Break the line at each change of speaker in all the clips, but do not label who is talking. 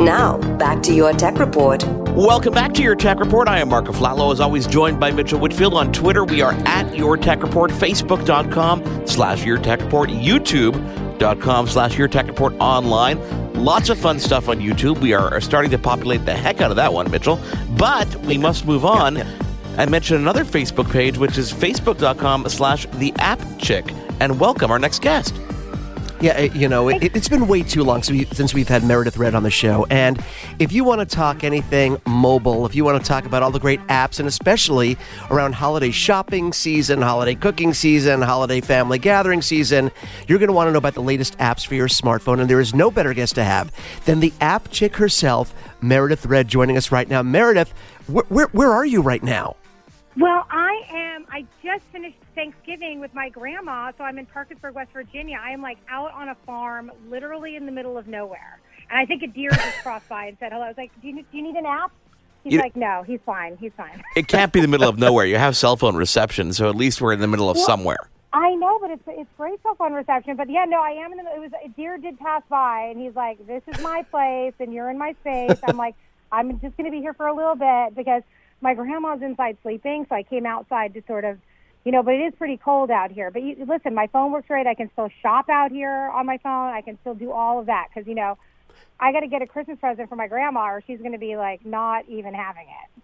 Now, back to your tech report.
Welcome back to your Tech Report. I am Marco Flallow, as always, joined by Mitchell Whitfield on Twitter. We are at Your Tech Report, Facebook.com slash Your Tech Report, YouTube.com slash Your Tech Report online. Lots of fun stuff on YouTube. We are starting to populate the heck out of that one, Mitchell. But we must move on and mention another Facebook page, which is Facebook.com slash The App Chick. And welcome our next guest.
Yeah, you know, it, has been way too long since we've had Meredith Red on the show. And if you want to talk anything mobile, if you want to talk about all the great apps, and especially around holiday shopping season, holiday cooking season, holiday family gathering season, you're going to want to know about the latest apps for your smartphone. And there is no better guest to have than the app chick herself, Meredith Red, joining us right now. Meredith, wh- where, where are you right now?
Well, I am. I just finished Thanksgiving with my grandma, so I'm in Parkersburg, West Virginia. I am like out on a farm, literally in the middle of nowhere. And I think a deer just crossed by and said hello. I was like, "Do you, do you need a nap?" He's you, like, "No, he's fine. He's fine."
It can't be the middle of nowhere. You have cell phone reception, so at least we're in the middle of well, somewhere.
I know, but it's it's great cell phone reception. But yeah, no, I am in the. Middle it was a deer did pass by, and he's like, "This is my place, and you're in my space." I'm like, "I'm just going to be here for a little bit because." My grandma's inside sleeping, so I came outside to sort of you know, but it is pretty cold out here. But you, listen, my phone works great. I can still shop out here on my phone. I can still do all of that because you know, I got to get a Christmas present for my grandma, or she's going to be like not even having it.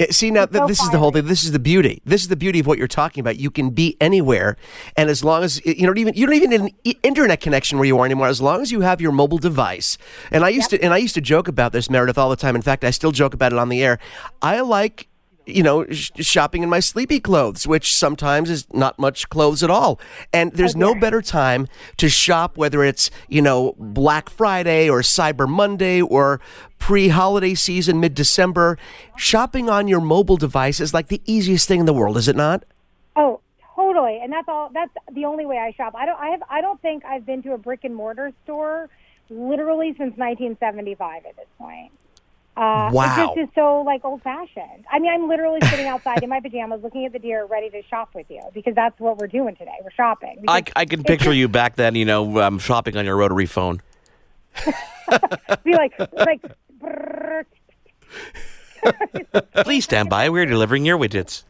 Eh, see now, th- this is the whole thing. This is the beauty. This is the beauty of what you're talking about. You can be anywhere, and as long as you don't even you don't even need an internet connection where you are anymore. As long as you have your mobile device. And I used yep. to and I used to joke about this, Meredith, all the time. In fact, I still joke about it on the air. I like you know, sh- shopping in my sleepy clothes, which sometimes is not much clothes at all. And there's okay. no better time to shop, whether it's, you know, Black Friday or Cyber Monday or pre holiday season, mid December. Shopping on your mobile device is like the easiest thing in the world, is it not?
Oh, totally. And that's all, that's the only way I shop. I don't, I have, I don't think I've been to a brick and mortar store literally since 1975 at this point. Uh,
wow.
It just is so like old fashioned. I mean, I'm literally sitting outside in my pajamas looking at the deer ready to shop with you because that's what we're doing today. We're shopping.
I, I can picture you back then, you know, um, shopping on your rotary phone.
Be like, like,
Please stand by. We're delivering your widgets.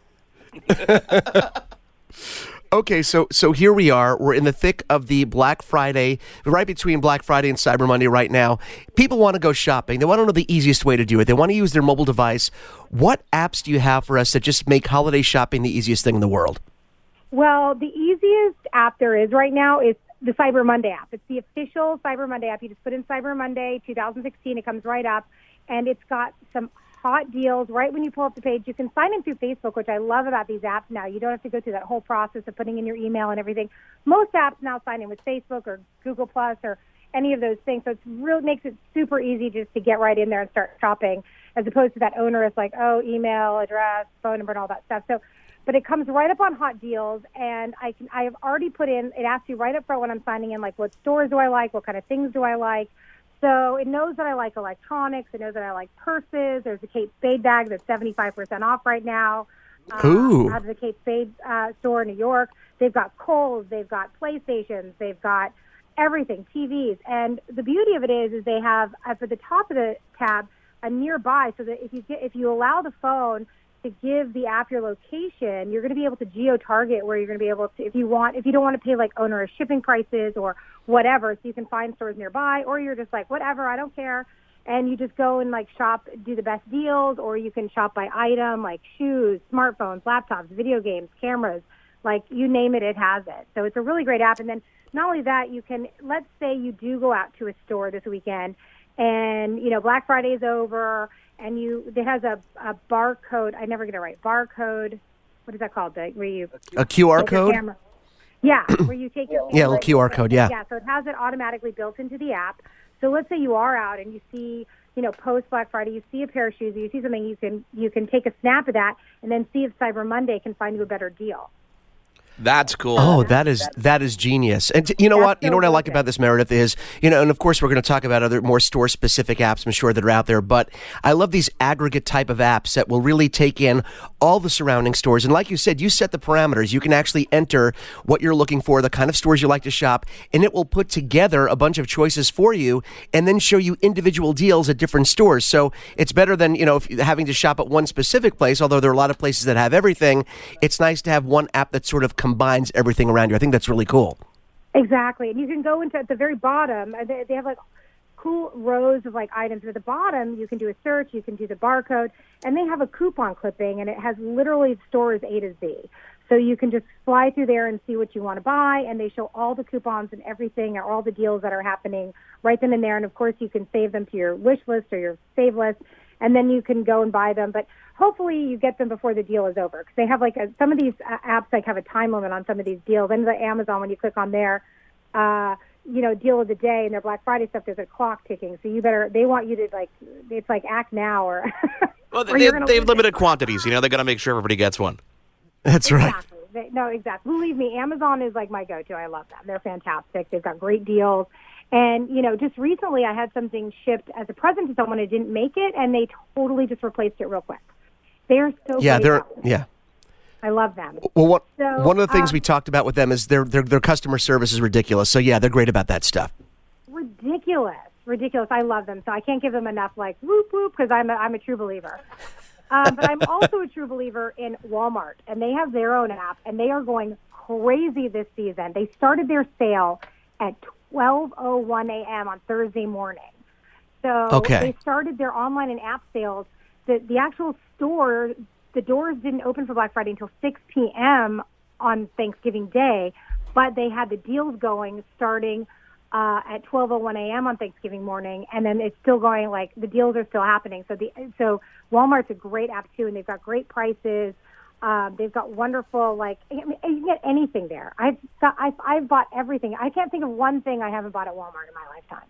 Okay, so so here we are. We're in the thick of the Black Friday, right between Black Friday and Cyber Monday right now. People want to go shopping. They want to know the easiest way to do it. They want to use their mobile device. What apps do you have for us that just make holiday shopping the easiest thing in the world?
Well, the easiest app there is right now is the Cyber Monday app. It's the official Cyber Monday app. You just put in Cyber Monday 2016, it comes right up, and it's got some hot deals right when you pull up the page. You can sign in through Facebook, which I love about these apps now. You don't have to go through that whole process of putting in your email and everything. Most apps now sign in with Facebook or Google Plus or any of those things. So it really makes it super easy just to get right in there and start shopping as opposed to that onerous like, oh, email, address, phone number, and all that stuff. So but it comes right up on hot deals and I can I have already put in it asks you right up front when I'm signing in like what stores do I like, what kind of things do I like, so it knows that I like electronics. It knows that I like purses. There's a Kate Spade bag that's 75% off right now.
Ooh.
Um, out of the Kate Spade uh, store in New York. They've got Kohl's. They've got PlayStations. They've got everything, TVs. And the beauty of it is, is they have at the top of the tab a nearby, so that if you get if you allow the phone to give the app your location, you're going to be able to geo target where you're going to be able to, if you want, if you don't want to pay like onerous shipping prices or whatever, so you can find stores nearby, or you're just like, whatever, I don't care. And you just go and like shop, do the best deals, or you can shop by item, like shoes, smartphones, laptops, video games, cameras, like you name it, it has it. So it's a really great app. And then not only that, you can, let's say you do go out to a store this weekend and, you know, Black Friday is over and you it has a, a barcode. I never get it right. Barcode. What is that called? The, where you
a QR code?
Yeah, where you take your
yeah, little QR code. Yeah,
yeah. So it has it automatically built into the app. So let's say you are out and you see, you know, post Black Friday, you see a pair of shoes, you see something, you can you can take a snap of that and then see if Cyber Monday can find you a better deal.
That's cool.
Oh, that is that is genius. And t- you know
That's
what? You know what I like about this Meredith is, you know, and of course we're going to talk about other more store specific apps. I'm sure that are out there, but I love these aggregate type of apps that will really take in all the surrounding stores. And like you said, you set the parameters. You can actually enter what you're looking for, the kind of stores you like to shop, and it will put together a bunch of choices for you, and then show you individual deals at different stores. So it's better than you know if, having to shop at one specific place. Although there are a lot of places that have everything, it's nice to have one app that sort of combines everything around you. I think that's really cool.
Exactly, and you can go into at the very bottom. uh, They, they have like cool rows of like items. At the bottom, you can do a search, you can do the barcode, and they have a coupon clipping, and it has literally stores A to Z. So you can just fly through there and see what you want to buy, and they show all the coupons and everything, or all the deals that are happening right then and there. And of course, you can save them to your wish list or your save list, and then you can go and buy them. But hopefully, you get them before the deal is over because they have like a, some of these uh, apps like have a time limit on some of these deals. And the Amazon, when you click on there, uh, you know, deal of the day and their Black Friday stuff, there's a clock ticking. So you better, they want you to like, it's like act now or.
Well,
or
they, they have
lose it.
limited quantities. You know, they got to make sure everybody gets one.
That's right.
Exactly. They, no, exactly. Believe me, Amazon is like my go-to. I love them. They're fantastic. They've got great deals. And, you know, just recently I had something shipped as a present to someone who didn't make it, and they totally just replaced it real quick. They're so
Yeah, they're
way.
yeah.
I love them.
Well, what,
So,
one of the things
uh,
we talked about with them is their, their their customer service is ridiculous. So yeah, they're great about that stuff.
ridiculous, ridiculous. I love them, so I can't give them enough like whoop whoop because I'm a, I'm a true believer. Um, but I'm also a true believer in Walmart, and they have their own app, and they are going crazy this season. They started their sale at 12:01 a.m. on Thursday morning. So
Okay.
they started their online and app sales. The the actual store, the doors didn't open for Black Friday until 6 p.m. on Thanksgiving Day, but they had the deals going starting uh, at 12:01 a.m. on Thanksgiving morning, and then it's still going. Like the deals are still happening. So the so Walmart's a great app too, and they've got great prices. Um, they've got wonderful like I mean, you can get anything there. I've got, I've I've bought everything. I can't think of one thing I haven't bought at Walmart in my lifetime.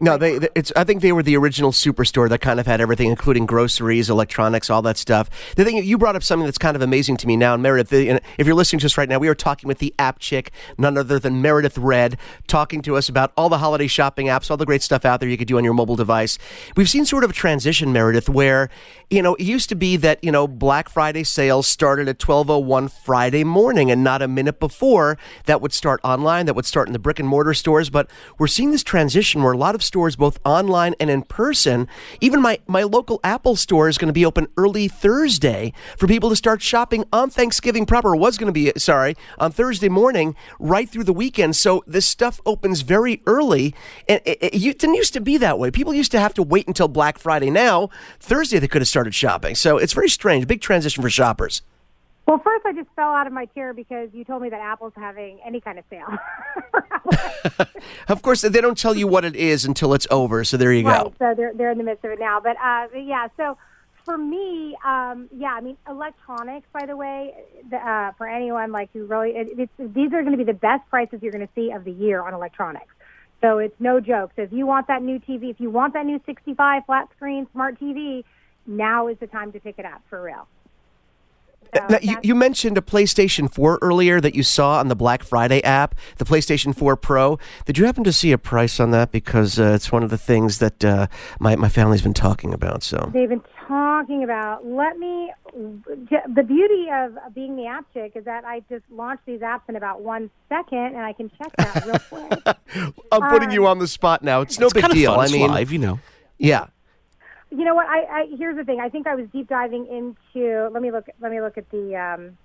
No, they. they- It's. I think they were the original superstore that kind of had everything, including groceries, electronics, all that stuff. The thing you brought up something that's kind of amazing to me now, and Meredith. and If you're listening to us right now, we are talking with the app chick, none other than Meredith Red, talking to us about all the holiday shopping apps, all the great stuff out there you could do on your mobile device. We've seen sort of a transition, Meredith, where you know it used to be that you know Black Friday sales started at 12:01 Friday morning, and not a minute before that would start online, that would start in the brick and mortar stores. But we're seeing this transition where a lot of stores, both online and in person, even my, my local Apple store is going to be open early Thursday for people to start shopping on Thanksgiving proper. Was going to be, sorry, on Thursday morning, right through the weekend. So this stuff opens very early. And it, it, it didn't used to be that way. People used to have to wait until Black Friday. Now, Thursday, they could have started shopping. So it's very strange. Big transition for shoppers.
Well, first I just fell out of my chair because you told me that Apple's having any kind of sale.
Of course, they don't tell you what it is until it's over. So there you
Right.
go.
So they're they're in the midst of it now. But uh, yeah. So for me, um, yeah. I mean, electronics. By the way, the, uh, for anyone like who really, it, it's, these are going to be the best prices you're going to see of the year on electronics. So it's no joke. So if you want that new TV, if you want that new 65 flat screen smart TV, now is the time to pick it up for real. So
Now, you, you mentioned a PlayStation 4 earlier that you saw on the Black Friday app, the PlayStation 4 Pro. Did you happen to see a price on that? Because uh, it's one of the things that uh, my, my family's been talking about. So
they've been talking about. Let me. The beauty of being the app chick is that I just launch these apps in about one second, and I can check that real quick.
I'm putting
Um,
you on the spot now. It's no
It's
big
kind of
deal.
fun.
I
It's
mean,
live, you know.
yeah.
You know what? I, I here's the thing. I think I was deep diving into. Let me look. Let me look at the um,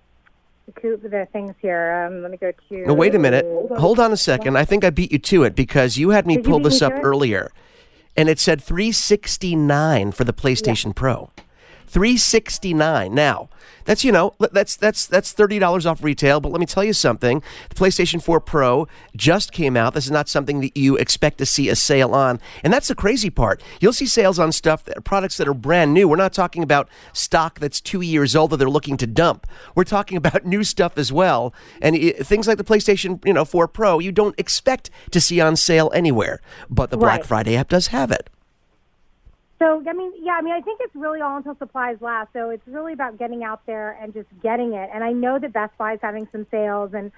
the, things here. Um, let me go to.
No, wait a minute. Hold on a second. I think I beat you to it because you had me
Did
pull
beat me
this up earlier, and it said 369 for the PlayStation Pro. 369 Now, that's you know that's that's that's thirty dollars off retail. But let me tell you something: the PlayStation 4 Pro just came out. This is not something that you expect to see a sale on, and that's the crazy part. You'll see sales on stuff that products that are brand new. We're not talking about stock that's two years old that they're looking to dump. We're talking about new stuff as well, and it, things like the PlayStation you know 4 Pro you don't expect to see on sale anywhere, but the Black Friday app does have it.
So I mean, yeah, I mean, I think it's really all until supplies last. So it's really about getting out there and just getting it. And I know that Best Buy is having some sales, and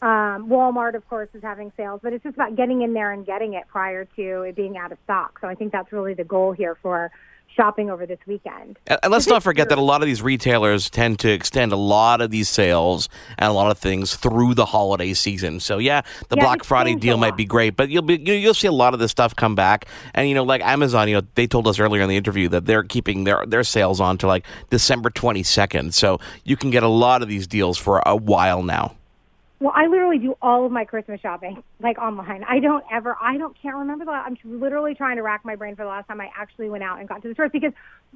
um, Walmart, of course, is having sales. But it's just about getting in there and getting it prior to it being out of stock. So I think that's really the goal here for shopping over this weekend.
And let's not forget that a lot of these retailers tend to extend a lot of these sales and a lot of things through the holiday season. So yeah, the
Yeah,
Black Friday deal might be great, but you'll be you- you'll see a lot of this stuff come back. And you know, like Amazon, you know, they told us earlier in the interview that they're keeping their their sales on to like December twenty second. So you can get a lot of these deals for a while now.
Well, I literally do all of my Christmas shopping like online. I don't ever, I don't can't remember the. Last, I'm literally trying to rack my brain for the last time I actually went out and got to the stores because,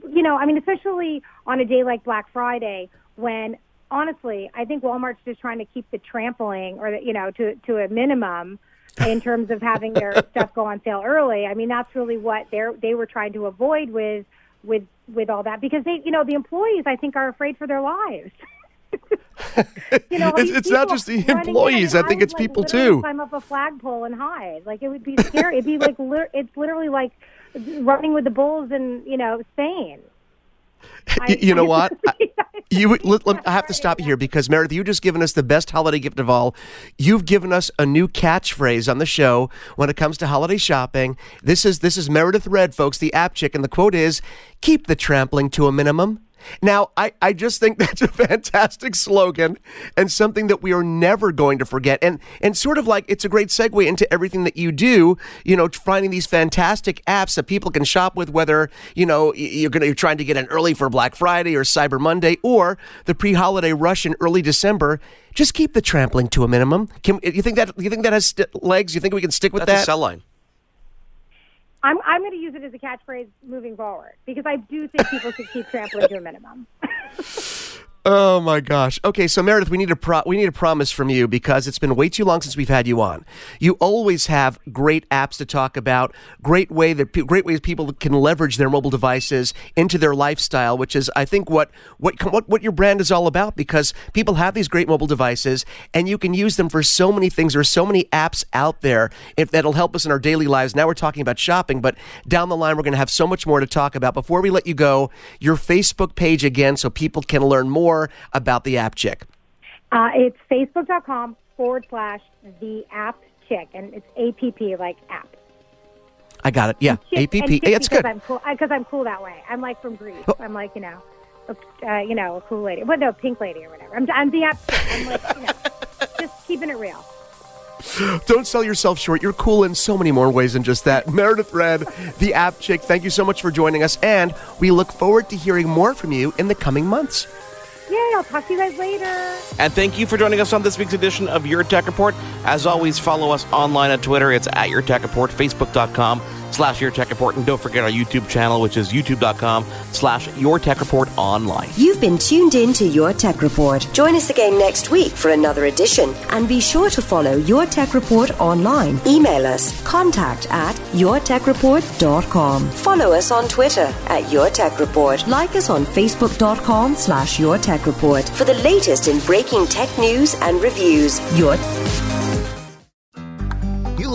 you know, I mean, especially on a day like Black Friday when honestly, I think Walmart's just trying to keep the trampling or the, you know, to to a minimum in terms of having their stuff go on sale early. I mean, that's really what they they were trying to avoid with with with all that because they, you know, the employees I think are afraid for their lives. you know,
It's- it's not just the employees. I think it's
like,
people, too.
Climb up a flagpole and hide. Like it would be scary. It'd be like lit- it's literally like running with the bulls in you know Spain.
Y- you know what? I- You, let, let- I have to stop you here because Meredith, you've just given us the best holiday gift of all. You've given us a new catchphrase on the show when it comes to holiday shopping. This is this is Meredith Red, folks, the app chick, and the quote is: "Keep the trampling to a minimum." Now, I, I just think that's a fantastic slogan and something that we are never going to forget. And and sort of like it's a great segue into everything that you do, you know, finding these fantastic apps that people can shop with, whether, you know, you're gonna you're trying to get in early for Black Friday or Cyber Monday or the pre-holiday rush in early December. Just keep the trampling to a minimum. Can you think that you think that has st- legs? You think we can stick with
That's
that?
sell line.
I'm I'm going to use it as a catchphrase moving forward because I do think people should keep trampling to a minimum.
Oh my gosh. Okay, so Meredith, we need a pro- we need a promise from you because it's been way too long since we've had you on. You always have great apps to talk about, great way that pe- great ways people can leverage their mobile devices into their lifestyle, which is I think what what what what your brand is all about because people have these great mobile devices and you can use them for so many things. There's so many apps out there if that'll help us in our daily lives. Now we're talking about shopping, but down the line we're going to have so much more to talk about. Before we let you go, your Facebook page again so people can learn more about the app chick.
Uh, it's facebook.com forward slash the app chick, and it's APP like app.
I got it. Yeah,
Chick-
APP. It's
because
good.
I'm cool because I'm cool that way. I'm like from Greece.
Oh.
I'm like you know, a, uh, you know, a cool lady. Well, no, pink lady or whatever. I'm, I'm the app chick. I'm like you know, just keeping it real.
Don't sell yourself short. You're cool in so many more ways than just that. Meredith Red, the app chick, thank you so much for joining us, and we look forward to hearing more from you in the coming months.
Talk to you guys later.
And thank you for joining us on this week's edition of Your Tech Report. As always, follow us online at Twitter. It's at Your Tech Report, Facebook.com slash Your Tech Report. And don't forget our YouTube channel, which is YouTube.com slash Your Tech Report online.
You've been tuned in to Your Tech Report. Join us again next week for another edition. And be sure to follow Your Tech Report online. Email us contact at yourtechreport.com. Follow us on Twitter at Your Tech Report. Like us on Facebook.com slash Your Tech Report for the latest in breaking tech news and reviews. Your
You